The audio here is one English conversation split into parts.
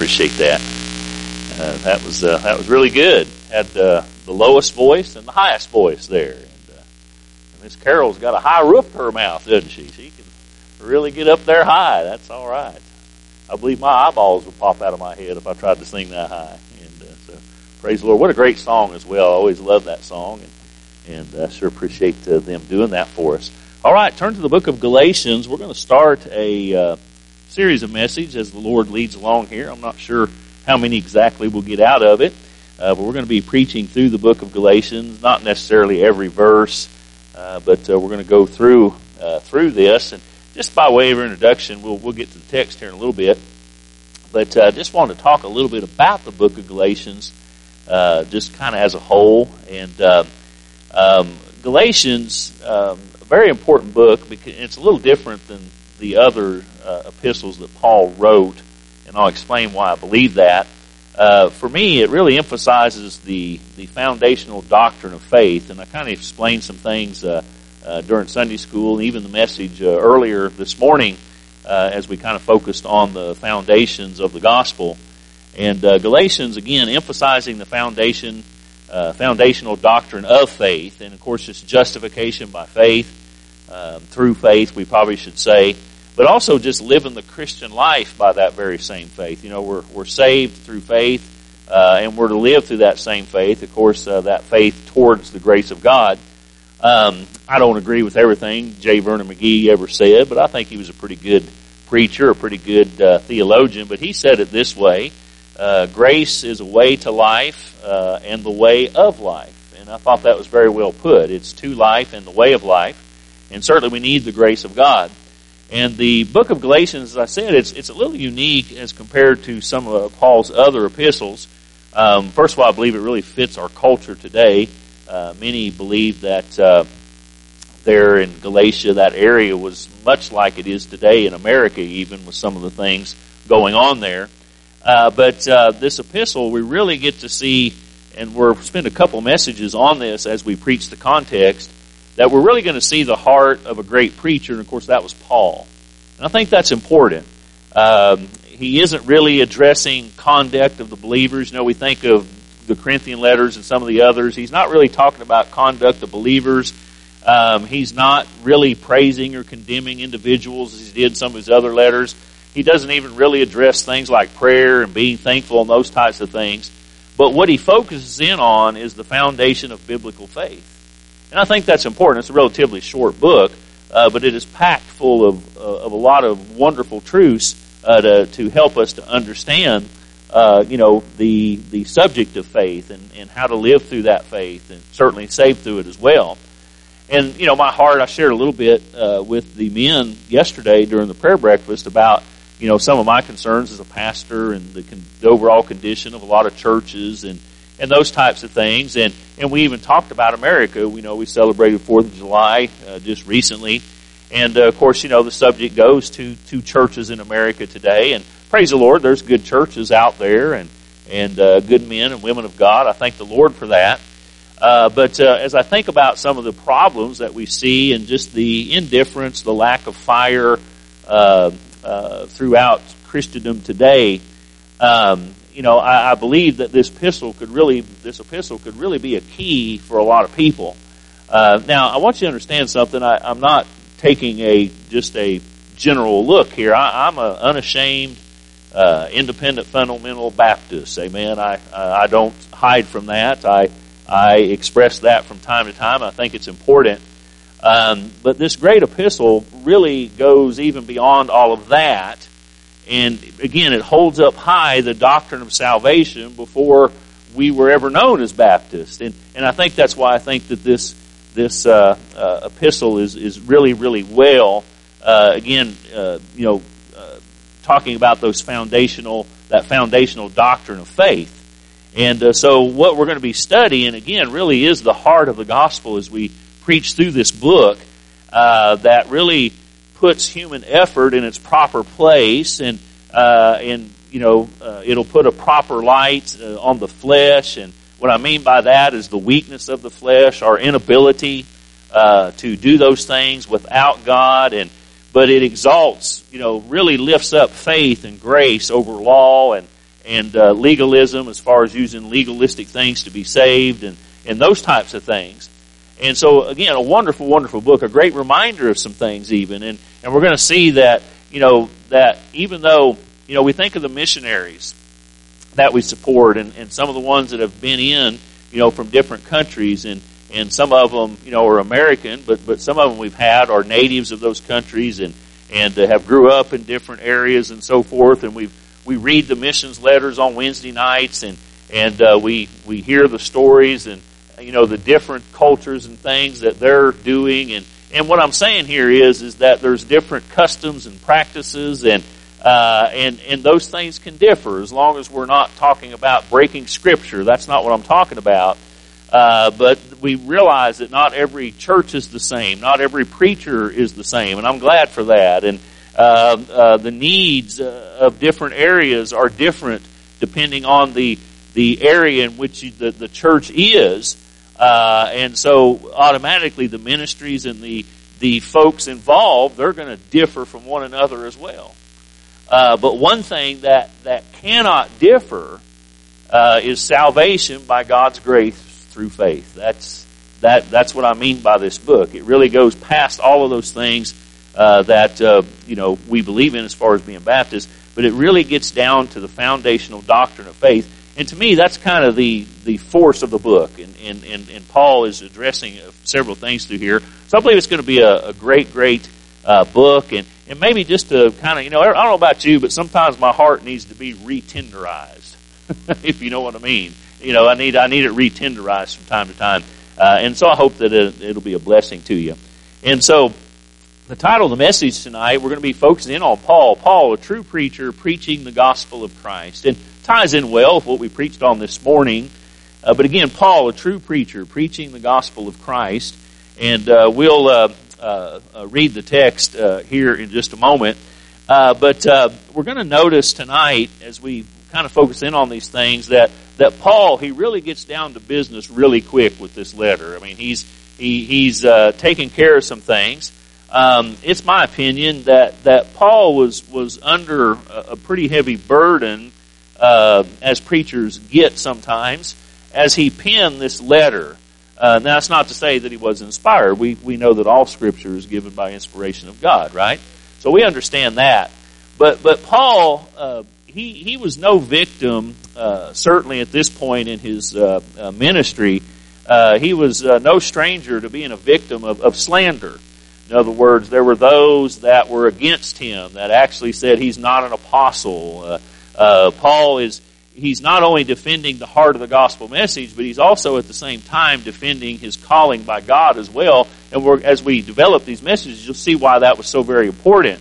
Appreciate that. Uh, that was uh, that was really good. Had uh, the lowest voice and the highest voice there. And, uh, Miss Carol's got a high roof to her mouth, doesn't she? She can really get up there high. That's all right. I believe my eyeballs would pop out of my head if I tried to sing that high. And uh, so, praise the Lord. What a great song as well. I always love that song, and and uh, sure appreciate uh, them doing that for us. All right, turn to the book of Galatians. We're going to start a uh, series of messages as the Lord leads along here. I'm not sure how many exactly we'll get out of it, uh, but we're going to be preaching through the book of Galatians. Not necessarily every verse, uh, but uh, we're going to go through uh, through this and just by way of introduction, we'll, we'll get to the text here in a little bit. But I uh, just want to talk a little bit about the book of Galatians, uh, just kind of as a whole. And uh, um, Galatians, um, a very important book because it's a little different than the other uh, epistles that Paul wrote, and I'll explain why I believe that. Uh, for me, it really emphasizes the the foundational doctrine of faith, and I kind of explained some things uh, uh, during Sunday school and even the message uh, earlier this morning uh, as we kind of focused on the foundations of the gospel. And uh, Galatians, again, emphasizing the foundation, foundational doctrine of faith. And of course, it's justification by faith, um, through faith, we probably should say. But also just living the Christian life by that very same faith. You know, we're, we're saved through faith, uh, and we're to live through that same faith. Of course, that faith towards the grace of God. Um, I don't agree with everything J. Vernon McGee ever said, but I think he was a pretty good preacher, a pretty good uh, theologian. But he said it this way uh, Grace is a way to life uh, and the way of life. And I thought that was very well put. It's to life and the way of life. And certainly we need the grace of God. And the book of Galatians, as I said, it's, it's a little unique as compared to some of Paul's other epistles. Um, first of all, I believe it really fits our culture today. Uh, many believe that uh, there in Galatia, that area was much like it is today in America, even with some of the things going on there. Uh, but uh, this epistle, we really get to see, and we'll spend a couple messages on this as we preach the context, that we're really going to see the heart of a great preacher, and of course that was Paul. And I think that's important. Um, he isn't really addressing conduct of the believers. You know, we think of the Corinthian letters and some of the others. He's not really talking about conduct of believers. Um, he's not really praising or condemning individuals as he did some of his other letters. He doesn't even really address things like prayer and being thankful and those types of things. But what he focuses in on is the foundation of biblical faith. And I think that's important. It's a relatively short book, uh, but it is packed full of, uh, of a lot of wonderful truths uh, to, to help us to understand uh, you know, the the subject of faith and, and how to live through that faith and certainly save through it as well. And, you know, my heart, I shared a little bit uh, with the men yesterday during the prayer breakfast about, you know, some of my concerns as a pastor and the, con- the overall condition of a lot of churches and, and those types of things. And, and we even talked about America. We know we celebrated 4th of July uh, just recently. And, uh, of course, you know, the subject goes to, to churches in America today. And praise the Lord, there's good churches out there and, and uh, good men and women of God. I thank the Lord for that. Uh, but uh, as I think about some of the problems that we see and just the indifference, the lack of fire uh, uh throughout Christendom today, um, you know, I, I, believe that this epistle could really, this epistle could really be a key for a lot of people. Uh, now, I want you to understand something. I, I'm not taking a just a general look here. I, I'm an unashamed uh, independent fundamental Baptist. Amen. I I don't hide from that. I I express that from time to time. I think it's important. Um, but this great epistle really goes even beyond all of that. And again, it holds up high the doctrine of salvation before we were ever known as Baptists. And, and I think that's why I think that this, this uh, uh, epistle is, is really, really well, uh, again, uh, you know, talking about those foundational, that foundational doctrine of faith. And uh, so what we're going to be studying, again, really is the heart of the gospel as we preach through this book uh, that really puts human effort in its proper place and, uh, and you know, uh, it'll put a proper light uh, on the flesh. And what I mean by that is the weakness of the flesh, our inability uh, to do those things without God and but it exalts, you know, really lifts up faith and grace over law and, and uh, legalism as far as using legalistic things to be saved and, and those types of things. And so again, a wonderful, wonderful book, a great reminder of some things even. And, and we're going to see that, you know, that even though, you know, we think of the missionaries that we support and, and some of the ones that have been in, you know, from different countries and, and some of them, you know, are American, but, but some of them we've had are natives of those countries and, and uh, have grew up in different areas and so forth. And we've, we read the missions letters on Wednesday nights and, and uh, we, we hear the stories and, you know, the different cultures and things that they're doing. And, and what I'm saying here is, is that there's different customs and practices and, uh, and, and those things can differ as long as we're not talking about breaking scripture. That's not what I'm talking about. Uh, but we realize that not every church is the same. Not every preacher is the same. And I'm glad for that. And, uh, uh, the needs uh, of different areas are different depending on the, the area in which the, the church is. Uh, and so automatically the ministries and the, the folks involved, they're going to differ from one another as well. Uh, but one thing that, that cannot differ uh, is salvation by God's grace through faith. That's, that, that's what I mean by this book. It really goes past all of those things uh, that uh, you know we believe in as far as being Baptist, but it really gets down to the foundational doctrine of faith. And to me, that's kind of the, the force of the book. And, and, and, and Paul is addressing uh, several things through here. So I believe it's going to be a, a great, great uh, book. And, and maybe just to kind of, you know, I don't know about you, but sometimes my heart needs to be re-tenderized, if you know what I mean. You know, I need, I need it re-tenderized from time to time. Uh, and so I hope that it, it'll be a blessing to you. And so, the title of the message tonight, we're going to be focusing in on Paul. Paul, a true preacher, preaching the gospel of Christ. And ties in well with what we preached on this morning. Uh, but again, Paul, a true preacher, preaching the gospel of Christ. And uh, we'll uh, uh, uh read the text uh, here in just a moment. but we're going to notice tonight, as we kind of focus in on these things, that, that Paul, he really gets down to business really quick with this letter. I mean, he's, he, he's taking care of some things. Um, it's my opinion that, that Paul was, was under a, a pretty heavy burden, uh, as preachers get sometimes, as he penned this letter. Uh, now, that's not to say that he was inspired. We, we know that all Scripture is given by inspiration of God, right? So we understand that. But, but Paul, uh, he, he was no victim, uh, certainly at this point in his uh, uh, ministry. he was no stranger to being a victim of, of slander. In other words, there were those that were against him that actually said he's not an apostle. Uh, Paul is he's not only defending the heart of the gospel message, but he's also at the same time defending his calling by God as well. And as we develop these messages, you'll see why that was so very important.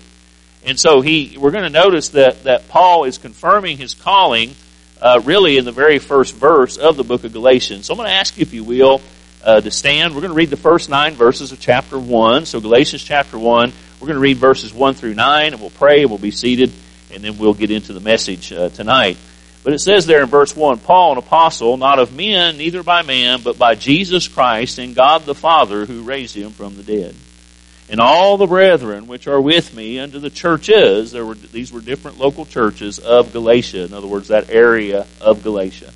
And so he, we're going to notice that that Paul is confirming his calling, uh, really in the very first verse of the book of Galatians. So I'm going to ask you, if you will, uh, to stand. We're going to read the first nine verses of chapter 1. So Galatians chapter 1, we're going to read verses 1 through 9, and we'll pray, and we'll be seated, and then we'll get into the message uh, tonight. But it says there in verse 1, Paul, an apostle, not of men, neither by man, but by Jesus Christ and God the Father who raised him from the dead. And all the brethren which are with me unto the churches, there were, these were different local churches of Galatia, in other words, that area of Galatia.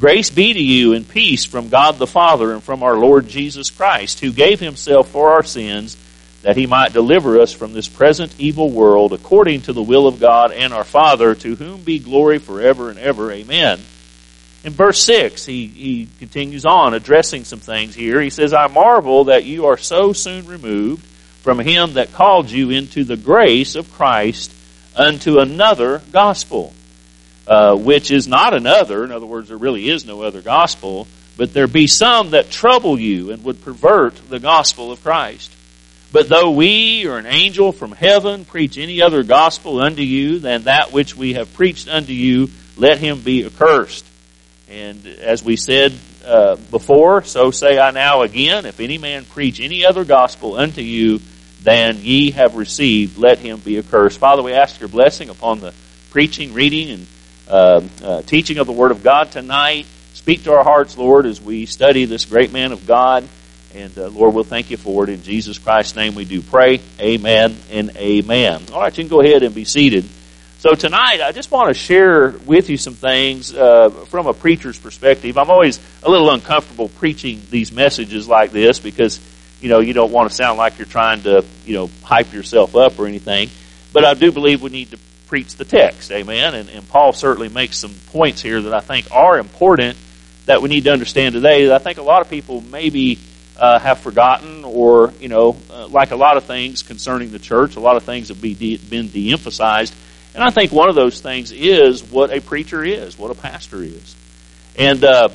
Grace be to you and peace from God the Father and from our Lord Jesus Christ, who gave himself for our sins that he might deliver us from this present evil world according to the will of God and our Father, to whom be glory forever and ever. Amen. In verse 6, he, he continues on addressing some things here. He says, I marvel that you are so soon removed from him that called you into the grace of Christ unto another gospel uh, which is not another. In other words, there really is no other gospel. But there be some that trouble you and would pervert the gospel of Christ. But though we or an angel from heaven preach any other gospel unto you than that which we have preached unto you, let him be accursed. And as we said uh, before, so say I now again, if any man preach any other gospel unto you than ye have received, let him be accursed. Father, we ask your blessing upon the preaching, reading, and uh, uh, teaching of the Word of God tonight. Speak to our hearts, Lord, as we study this great man of God. And uh, Lord, we'll thank you for it. In Jesus Christ's name we do pray. Amen and amen. All right, you can go ahead and be seated. So tonight, I just want to share with you some things uh, from a preacher's perspective. I'm always a little uncomfortable preaching these messages like this because, you know, you don't want to sound like you're trying to, you know, hype yourself up or anything. But I do believe we need to preach the text, amen. And, and Paul certainly makes some points here that I think are important that we need to understand today. That I think a lot of people maybe uh, have forgotten, or you know, uh, like a lot of things concerning the church, a lot of things have be de- been de-emphasized and I think one of those things is what a preacher is, what a pastor is. And uh,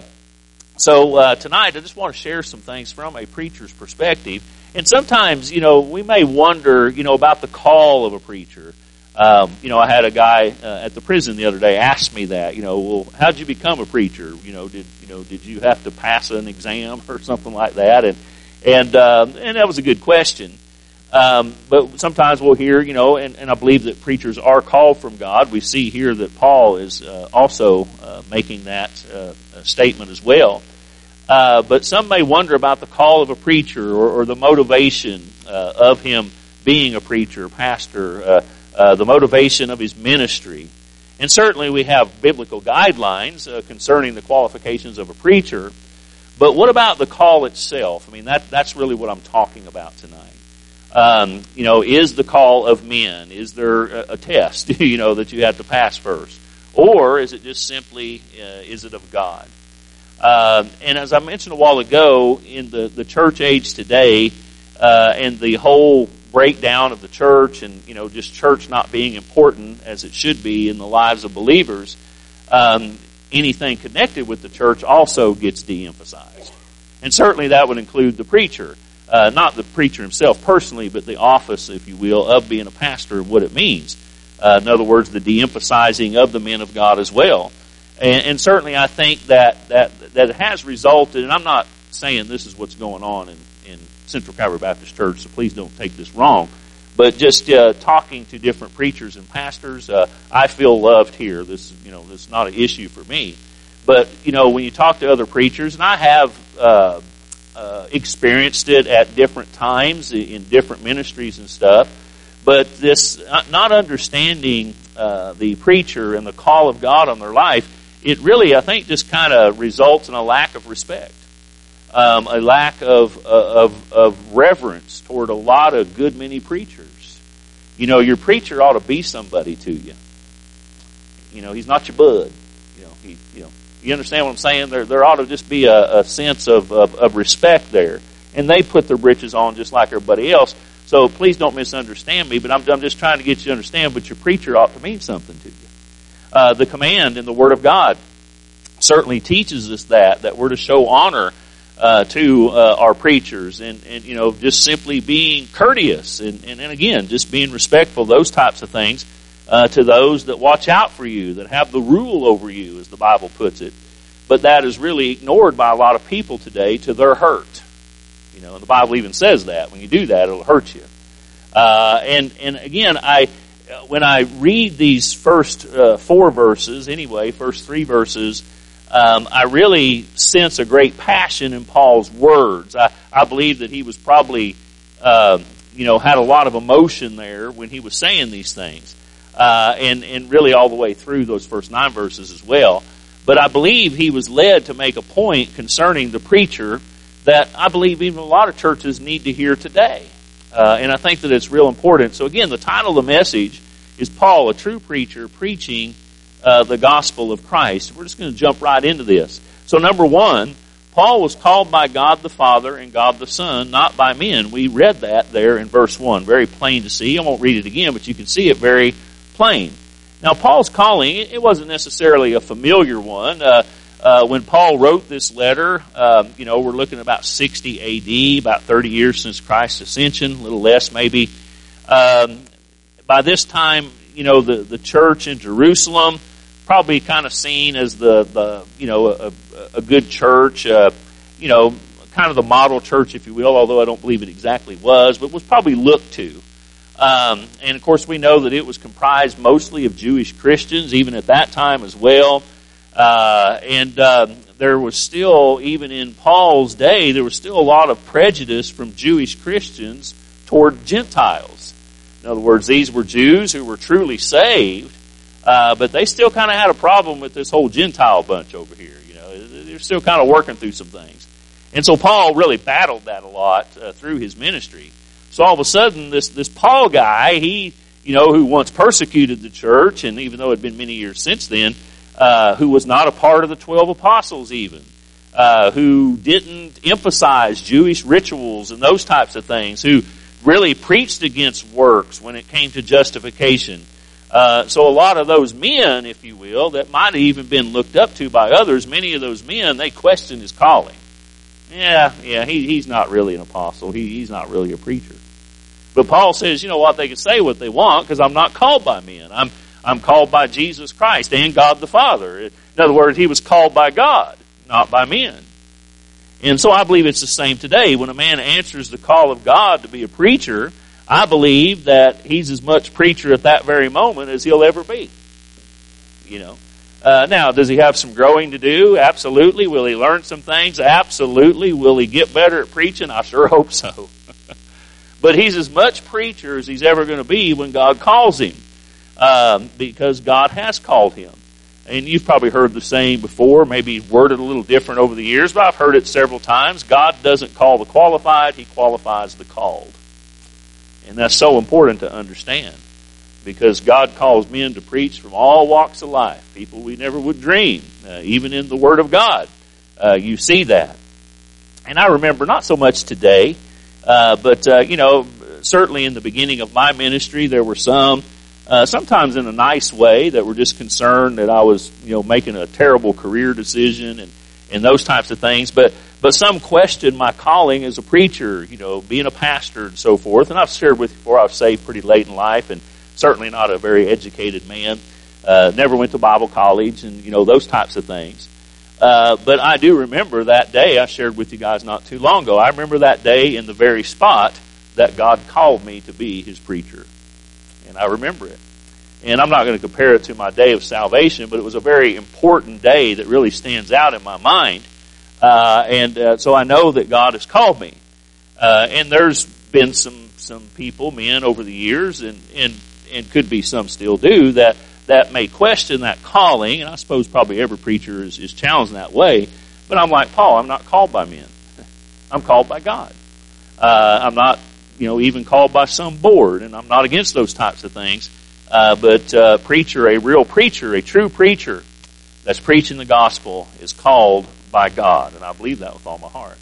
so uh, tonight, I just want to share some things from a preacher's perspective. And sometimes, you know, we may wonder, you know, about the call of a preacher. Um, you know, I had a guy uh, at the prison the other day ask me that. You know, well, how did you become a preacher? You know, did you know did you have to pass an exam or something like that? And and uh, and that was a good question. Um, but sometimes we'll hear, you know, and, and, I believe that preachers are called from God. We see here that Paul is uh, also uh, making that uh, statement as well. Uh, but some may wonder about the call of a preacher or, or the motivation uh, of him being a preacher, pastor, uh, the motivation of his ministry. And certainly we have biblical guidelines concerning the qualifications of a preacher. But what about the call itself? I mean, that, that's really what I'm talking about tonight. Um, you know, is the call of men? Is there a, a, test, you know, that you have to pass first? Or is it just simply, uh, is it of God? Uh, and as I mentioned a while ago, in the, the church age today, uh, and the whole breakdown of the church and, you know, just church not being important as it should be in the lives of believers, um, anything connected with the church also gets de-emphasized. And certainly that would include the preacher uh, not the preacher himself personally, but the office, if you will, of being a pastor and what it means. Uh, in other words, the de-emphasizing of the men of God as well. And, and, certainly I think that, that, that has resulted, and I'm not saying this is what's going on in, Central Calvary Baptist Church, so please don't take this wrong. But just uh, talking to different preachers and pastors, uh, I feel loved here. This, you know, this is not an issue for me. But you know, when you talk to other preachers, and I have uh, uh, experienced it at different times in different ministries and stuff. But this uh, not understanding uh, the preacher and the call of God on their life, it really, I think, just kind of results in a lack of respect, um, a lack of, uh, of, of reverence toward a lot of good many preachers. You know, your preacher ought to be somebody to you. You know, he's not your bud. You know, he, you know, you understand what I'm saying? There, there ought to just be a, a sense of, of, of respect there. And they put their britches on just like everybody else. So please don't misunderstand me, but I'm, I'm just trying to get you to understand, but your preacher ought to mean something to you. Uh, the command in the Word of God certainly teaches us that, that we're to show honor uh, to uh, our preachers and, and, you know, just simply being courteous and, and, and again, just being respectful, those types of things uh, to those that watch out for you, that have the rule over you, as the Bible puts it. But that is really ignored by a lot of people today to their hurt. You know, and the Bible even says that when you do that, it'll hurt you. Uh, and and again, I when I read these first uh, four verses, anyway, first three verses, um, I really sense a great passion in Paul's words. I, I believe that he was probably, uh, you know, had a lot of emotion there when he was saying these things uh, and and really all the way through those first nine verses as well. But I believe he was led to make a point concerning the preacher that I believe even a lot of churches need to hear today, uh, and I think that it's real important. So again, the title of the message is Paul, a true preacher, preaching uh, the gospel of Christ. We're just going to jump right into this. So number one. Paul was called by God the Father and God the Son, not by men. We read that there in verse 1. Very plain to see. I won't read it again, but you can see it very plain. Now, Paul's calling, it wasn't necessarily a familiar one. Uh, uh, when Paul wrote this letter, um, you know, we're looking about 60 AD, about 30 years since Christ's ascension, a little less maybe. Um, by this time, you know, the, the church in Jerusalem, probably kind of seen as the, the you know, a, a good church, uh, you know, kind of the model church, if you will, although I don't believe it exactly was, but was probably looked to. Um, and of course, we know that it was comprised mostly of Jewish Christians, even at that time as well. Uh, and um, there was still, even in Paul's day, there was still a lot of prejudice from Jewish Christians toward Gentiles. In other words, these were Jews who were truly saved, Uh, but they still kind of had a problem with this whole Gentile bunch over here. You know, they're still kind of working through some things. And so Paul really battled that a lot uh, through his ministry. So all of a sudden, this this Paul guy, he you know, who once persecuted the church, and even though it had been many years since then, uh, who was not a part of the twelve apostles, even uh, who didn't emphasize Jewish rituals and those types of things, who really preached against works when it came to justification. Uh, so a lot of those men, if you will, that might have even been looked up to by others, many of those men, they questioned his calling. Yeah, yeah, he, he's not really an apostle. He, he's not really a preacher. But Paul says, you know what, they can say what they want because I'm not called by men. I'm, I'm called by Jesus Christ and God the Father. In other words, he was called by God, not by men. And so I believe it's the same today. When a man answers the call of God to be a preacher, I believe that he's as much preacher at that very moment as he'll ever be. You know. Uh, now, does he have some growing to do? Absolutely. Will he learn some things? Absolutely. Will he get better at preaching? I sure hope so. but he's as much preacher as he's ever going to be when God calls him, um, because God has called him. And you've probably heard the saying before, maybe worded a little different over the years, but I've heard it several times. God doesn't call the qualified, He qualifies the called. And that's so important to understand because God calls men to preach from all walks of life, people we never would dream, uh, even in the Word of God. Uh, you see that. And I remember not so much today, uh, but, uh, you know, certainly in the beginning of my ministry, there were some uh, sometimes in a nice way that were just concerned that I was, you know, making a terrible career decision and, and those types of things. But, but some questioned my calling as a preacher, you know, being a pastor and so forth. And I've shared with you before I was saved pretty late in life and certainly not a very educated man. Uh, never went to Bible college and, you know, those types of things. Uh, but I do remember that day I shared with you guys not too long ago. I remember that day in the very spot that God called me to be his preacher I remember it. And I'm not going to compare it to my day of salvation, but it was a very important day that really stands out in my mind. Uh, and uh, so I know that God has called me. Uh, and there's been some some people, men, over the years, and and and could be some still do that that may question that calling. And I suppose probably every preacher is, is challenged in that way. But I'm like Paul. I'm not called by men. I'm called by God. Uh, I'm not you know, even called by some board, and I'm not against those types of things. Uh, but uh, preacher, a real preacher, a true preacher that's preaching the gospel is called by God, and I believe that with all my heart.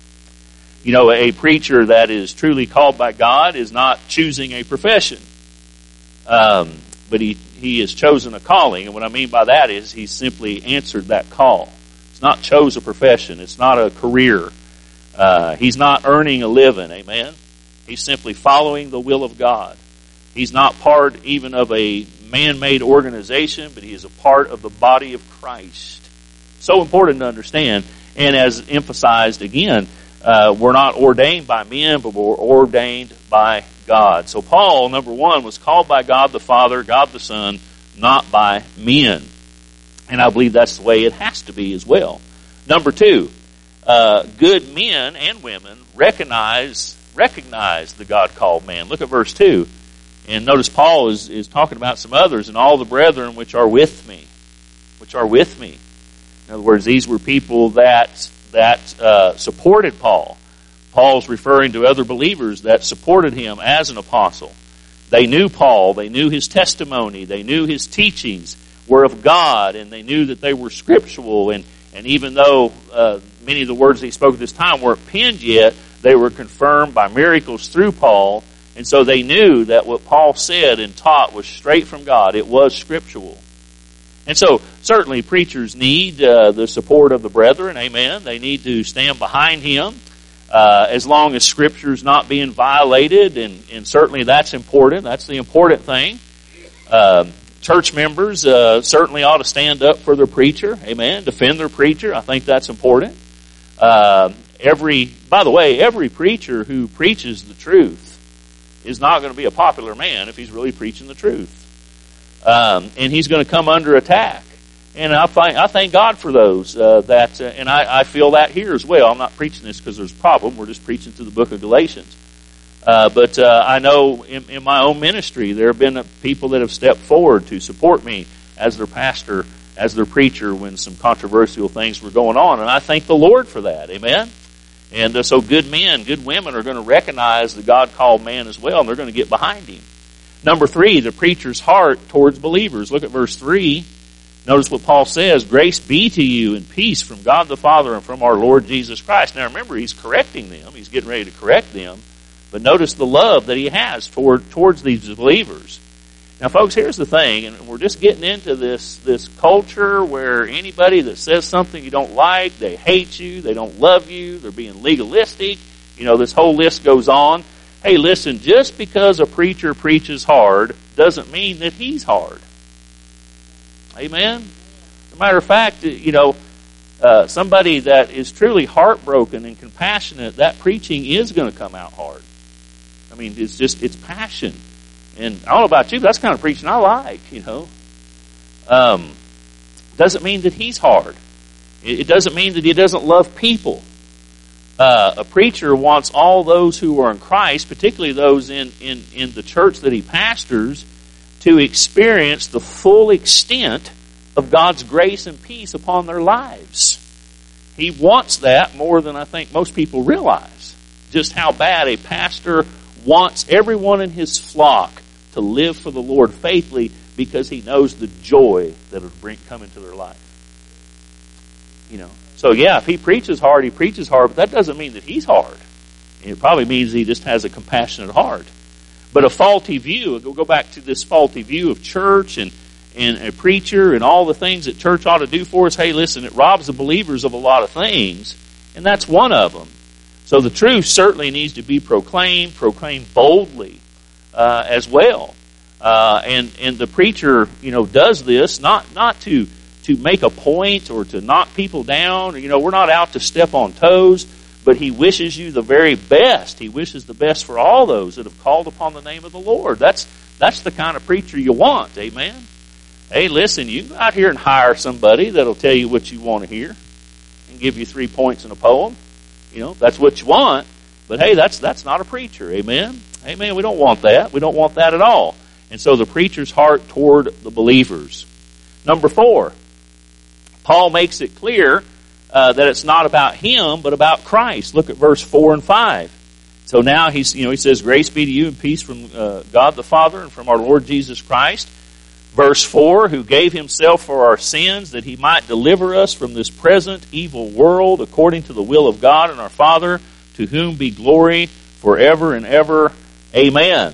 You know, a preacher that is truly called by God is not choosing a profession, um, but he he has chosen a calling, and what I mean by that is he's simply answered that call. It's not chose a profession. It's not a career. Uh, he's not earning a living. Amen. He's simply following the will of God. He's not part even of a man made organization, but he is a part of the body of Christ. So important to understand. And as emphasized again, uh, we're not ordained by men, but we're ordained by God. So Paul, number one, was called by God the Father, God the Son, not by men. And I believe that's the way it has to be as well. Number two, uh, good men and women recognize recognize the God called man. Look at verse 2. And notice Paul is, is talking about some others, and all the brethren which are with me. Which are with me. In other words, these were people that, that uh, supported Paul. Paul's referring to other believers that supported him as an apostle. They knew Paul, they knew his testimony, they knew his teachings were of God, and they knew that they were scriptural. And, and even though uh, many of the words he spoke at this time weren't penned yet, they were confirmed by miracles through Paul, and so they knew that what Paul said and taught was straight from God. It was scriptural. And so, certainly, preachers need uh, the support of the brethren. Amen. They need to stand behind him uh, as long as Scripture is not being violated, and, and certainly that's important. That's the important thing. Uh, church members uh, certainly ought to stand up for their preacher. Amen. Defend their preacher. I think that's important. Every, by the way, every preacher who preaches the truth is not going to be a popular man if he's really preaching the truth. Um, and he's going to come under attack. And I, find, I thank God for those uh, that, uh, and I, I, feel that here as well. I'm not preaching this because there's a problem. We're just preaching through the book of Galatians. Uh, but uh, I know in, in, my own ministry there have been people that have stepped forward to support me as their pastor, as their preacher when some controversial things were going on. And I thank the Lord for that. Amen? And uh, so good men, good women are going to recognize the God called man as well, and they're going to get behind him. Number three, the preacher's heart towards believers. Look at verse three. Notice what Paul says, grace be to you and peace from God the Father and from our Lord Jesus Christ. Now remember, he's correcting them. He's getting ready to correct them. But notice the love that he has toward, towards these believers. Now folks, here's the thing, and we're just getting into this, this culture where anybody that says something you don't like, they hate you, they don't love you, they're being legalistic. You know, this whole list goes on. Hey, listen, just because a preacher preaches hard doesn't mean that he's hard. Amen? As a matter of fact, you know, uh, somebody that is truly heartbroken and compassionate, that preaching is going to come out hard. I mean, it's just, it's passion. And I don't know about you, but that's kind of preaching I like, you know. Um, doesn't mean that he's hard. It doesn't mean that he doesn't love people. Uh, a preacher wants all those who are in Christ, particularly those in, in, in the church that he pastors, to experience the full extent of God's grace and peace upon their lives. He wants that more than I think most people realize. Just how bad a pastor wants everyone in his flock to live for the Lord faithfully because he knows the joy that will bring come into their life. You know. So yeah, if he preaches hard, he preaches hard, but that doesn't mean that he's hard. It probably means he just has a compassionate heart. But a faulty view, we'll go back to this faulty view of church and, and a preacher and all the things that church ought to do for us. Hey, listen, it robs the believers of a lot of things, and that's one of them. So the truth certainly needs to be proclaimed, proclaimed boldly uh, as well. Uh, and and the preacher, you know, does this not not to to make a point or to knock people down. Or you know, we're not out to step on toes but he wishes you the very best. He wishes the best for all those that have called upon the name of the Lord. That's that's the kind of preacher you want. Amen. Hey, listen, you go out here and hire somebody that'll tell you what you want to hear and give you three points in a poem. You know, that's what you want. But hey, that's that's not a preacher. Amen. Amen. We don't want that. We don't want that at all. And so the preacher's heart toward the believers. Number four, Paul makes it clear uh, that it's not about him, but about Christ. Look at verse 4 and 5. So now he's, you know, he says, Grace be to you and peace from uh, God the Father and from our Lord Jesus Christ. Verse 4, who gave himself for our sins that he might deliver us from this present evil world according to the will of God and our Father, to whom be glory forever and ever. Amen.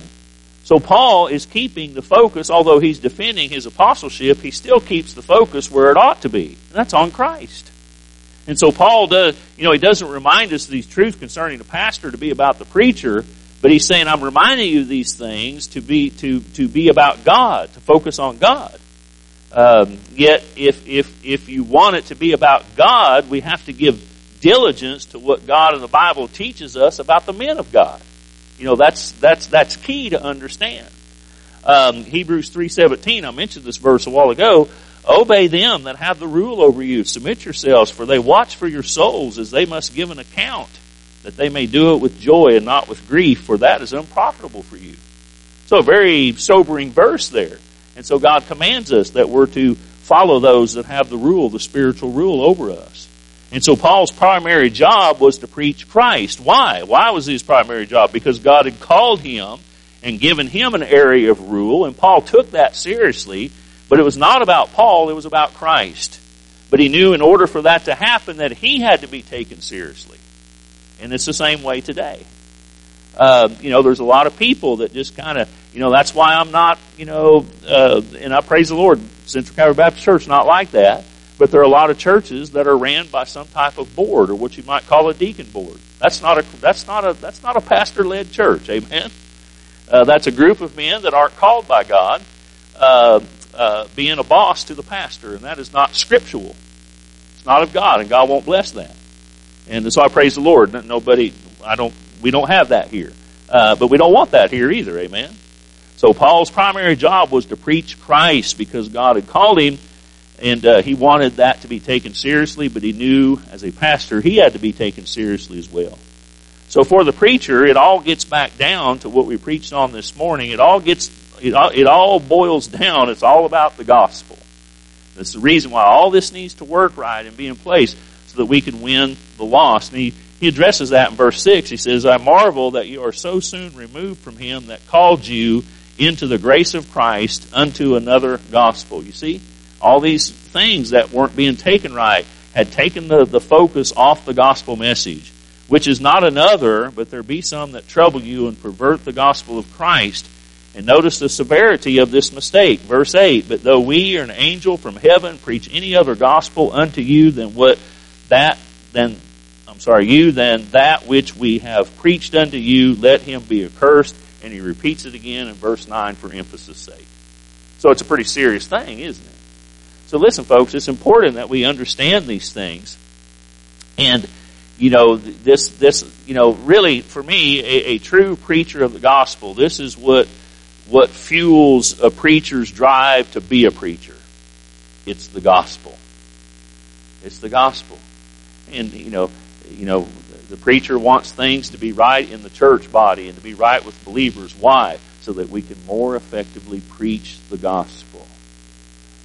So Paul is keeping the focus, although he's defending his apostleship, he still keeps the focus where it ought to be, and that's on Christ. And so Paul does, you know, he doesn't remind us these truths concerning the pastor to be about the preacher, but he's saying, I'm reminding you these things to be, to, to be about God, to focus on God. Um, yet, if, if, if you want it to be about God, we have to give diligence to what God in the Bible teaches us about the men of God. You know, that's, that's, that's key to understand. Um, Hebrews 3.17, I mentioned this verse a while ago, Obey them that have the rule over you. Submit yourselves, for they watch for your souls as they must give an account, that they may do it with joy and not with grief, for that is unprofitable for you. So a very sobering verse there. And so God commands us that we're to follow those that have the rule, the spiritual rule over us. And so Paul's primary job was to preach Christ. Why? Why was his primary job? Because God had called him and given him an area of rule, and Paul took that seriously but it was not about Paul, it was about Christ. But he knew in order for that to happen that he had to be taken seriously. And it's the same way today. Uh, you know, there's a lot of people that just kind of, you know, that's why I'm not, you know, uh, and I praise the Lord, Central Calvary Baptist Church, not like that. But there are a lot of churches that are ran by some type of board, or what you might call a deacon board. That's not a that's not a that's not a pastor led church. Amen. Uh, that's a group of men that aren't called by God. Uh, uh, being a boss to the pastor, and that is not scriptural. It's not of God, and God won't bless that. And so I praise the Lord. Nobody, I don't, we don't have that here, uh, but we don't want that here either. Amen. So Paul's primary job was to preach Christ because God had called him, and uh, he wanted that to be taken seriously. But he knew, as a pastor, he had to be taken seriously as well. So for the preacher, it all gets back down to what we preached on this morning. It all gets it, it all boils down, it's all about the gospel. That's the reason why all this needs to work right and be in place so that we can win the lost. And he, he addresses that in verse 6. He says, I marvel that you are so soon removed from him that called you into the grace of Christ unto another gospel. You see? All these things that weren't being taken right had taken the, the focus off the gospel message, which is not another, but there be some that trouble you and pervert the gospel of Christ. And notice the severity of this mistake. Verse 8, But though we or an angel from heaven preach any other gospel unto you than what that, then, I'm sorry, you, than that which we have preached unto you, let him be accursed. And he repeats it again in verse 9 for emphasis sake. So it's a pretty serious thing, isn't it? So listen, folks, it's important that we understand these things. And, you know, this, this, you know, really, for me, a, a true preacher of the gospel, this is what, what fuels a preacher's drive to be a preacher. It's the gospel. It's the gospel. And, you know, you know, the preacher wants things to be right in the church body and to be right with believers. Why? So that we can more effectively preach the gospel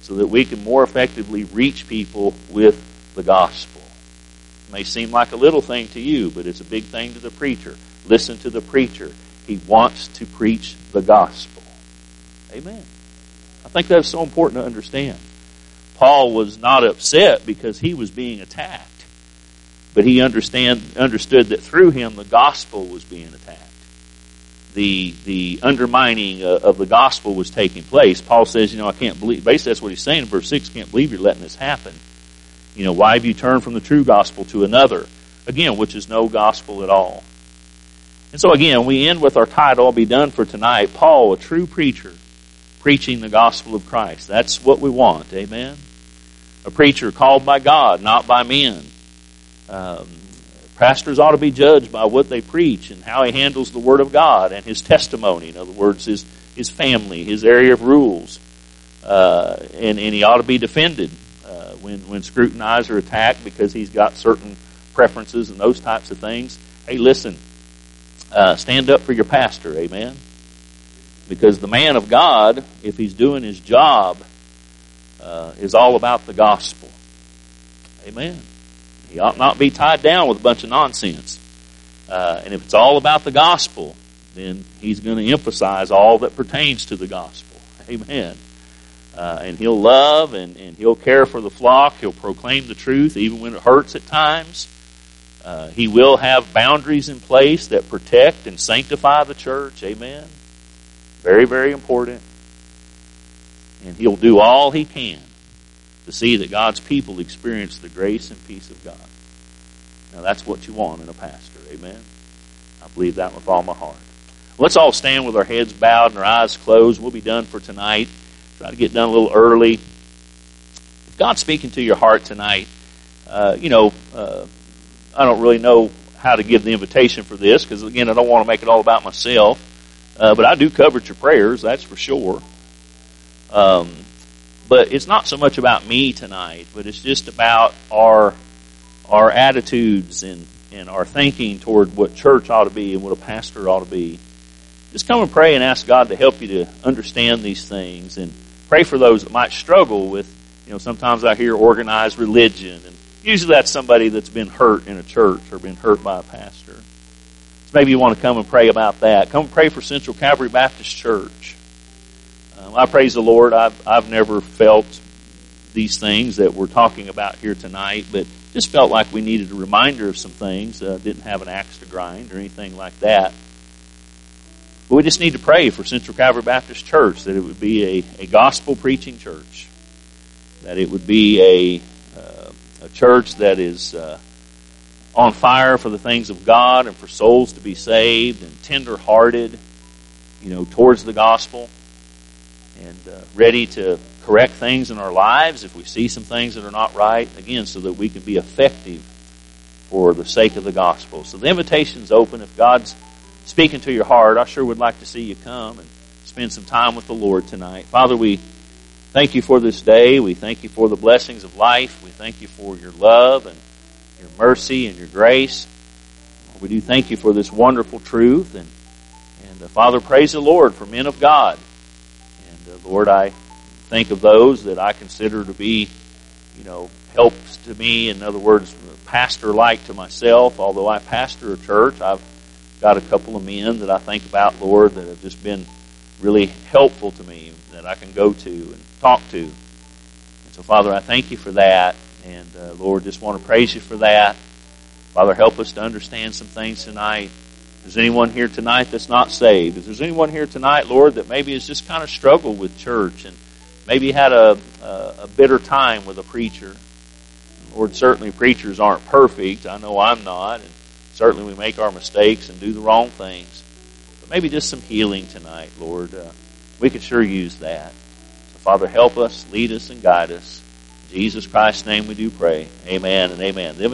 so that we can more effectively reach people with the gospel. It may seem like a little thing to you, but it's a big thing to the preacher. Listen to the preacher. He wants to preach the gospel. Amen. I think that's so important to understand. Paul was not upset because he was being attacked, but he understand, understood that through him the gospel was being attacked the the undermining uh, of the gospel was taking place. Paul says, you know, I can't believe. Basically, that's what he's saying in verse six. Can't believe you're letting this happen. You know, why have you turned from the true gospel to another? Again, which is no gospel at all. And so again, we end with our title, I'll be done for tonight. Paul, a true preacher, preaching the gospel of Christ. That's what we want. Amen. A preacher called by God, not by men. Um, Pastors ought to be judged by what they preach and how he handles the Word of God and his testimony. In other words, his, his family, his area of rules. Uh, and, and he ought to be defended uh, when, when scrutinized or attacked because he's got certain preferences and those types of things. Hey, listen, uh, stand up for your pastor, amen? Because the man of God, if he's doing his job, uh, is all about the gospel. Amen. He ought not be tied down with a bunch of nonsense. Uh, and if it's all about the gospel, then he's going to emphasize all that pertains to the gospel. Amen. Uh, and he'll love and, and he'll care for the flock. He'll proclaim the truth even when it hurts at times. Uh, he will have boundaries in place that protect and sanctify the church. Amen. Very, very important. And he'll do all he can to see that God's people experience the grace and peace of God. Now that's what you want in a pastor. Amen. I believe that with all my heart. Let's all stand with our heads bowed and our eyes closed. We'll be done for tonight. Try to get done a little early. God's speaking to your heart tonight, uh, you know, uh, I don't really know how to give the invitation for this because, again, I don't want to make it all about myself. Uh, but I do covet your prayers, that's for sure. Um, but it's not so much about me tonight, but it's just about our our attitudes and, and our thinking toward what church ought to be and what a pastor ought to be. Just come and pray and ask God to help you to understand these things and pray for those that might struggle with, you know, sometimes I hear organized religion and usually that's somebody that's been hurt in a church or been hurt by a pastor. So maybe you want to come and pray about that. Come pray for Central Calvary Baptist Church. I praise the Lord. I've, I've never felt these things that we're talking about here tonight, but just felt like we needed a reminder of some things. Uh, didn't have an axe to grind or anything like that. But we just need to pray for Central Calvary Baptist Church that it would be a, a gospel preaching church, that it would be a, uh, a church that is uh, on fire for the things of God and for souls to be saved and tender hearted, you know, towards the gospel and uh, ready to correct things in our lives if we see some things that are not right, again, so that we can be effective for the sake of the gospel. So the invitation's open. If God's speaking to your heart, I sure would like to see you come and spend some time with the Lord tonight. Father, we thank you for this day. We thank you for the blessings of life. We thank you for your love and your mercy and your grace. We do thank you for this wonderful truth. And, and uh, Father, praise the Lord for men of God Lord, I think of those that I consider to be, you know, helps to me. In other words, pastor like to myself. Although I pastor a church, I've got a couple of men that I think about, Lord, that have just been really helpful to me that I can go to and talk to. And so, Father, I thank you for that. And, uh, Lord, just want to praise you for that. Father, help us to understand some things tonight. There's anyone here tonight that's not saved, if there's anyone here tonight, Lord, that maybe has just kind of struggled with church and maybe had a, a, a bitter time with a preacher, Lord, certainly preachers aren't perfect. I know I'm not. And certainly we make our mistakes and do the wrong things. But maybe just some healing tonight, Lord. Uh, we could sure use that. So, Father, help us, lead us, and guide us. In Jesus Christ's name we do pray. Amen and amen.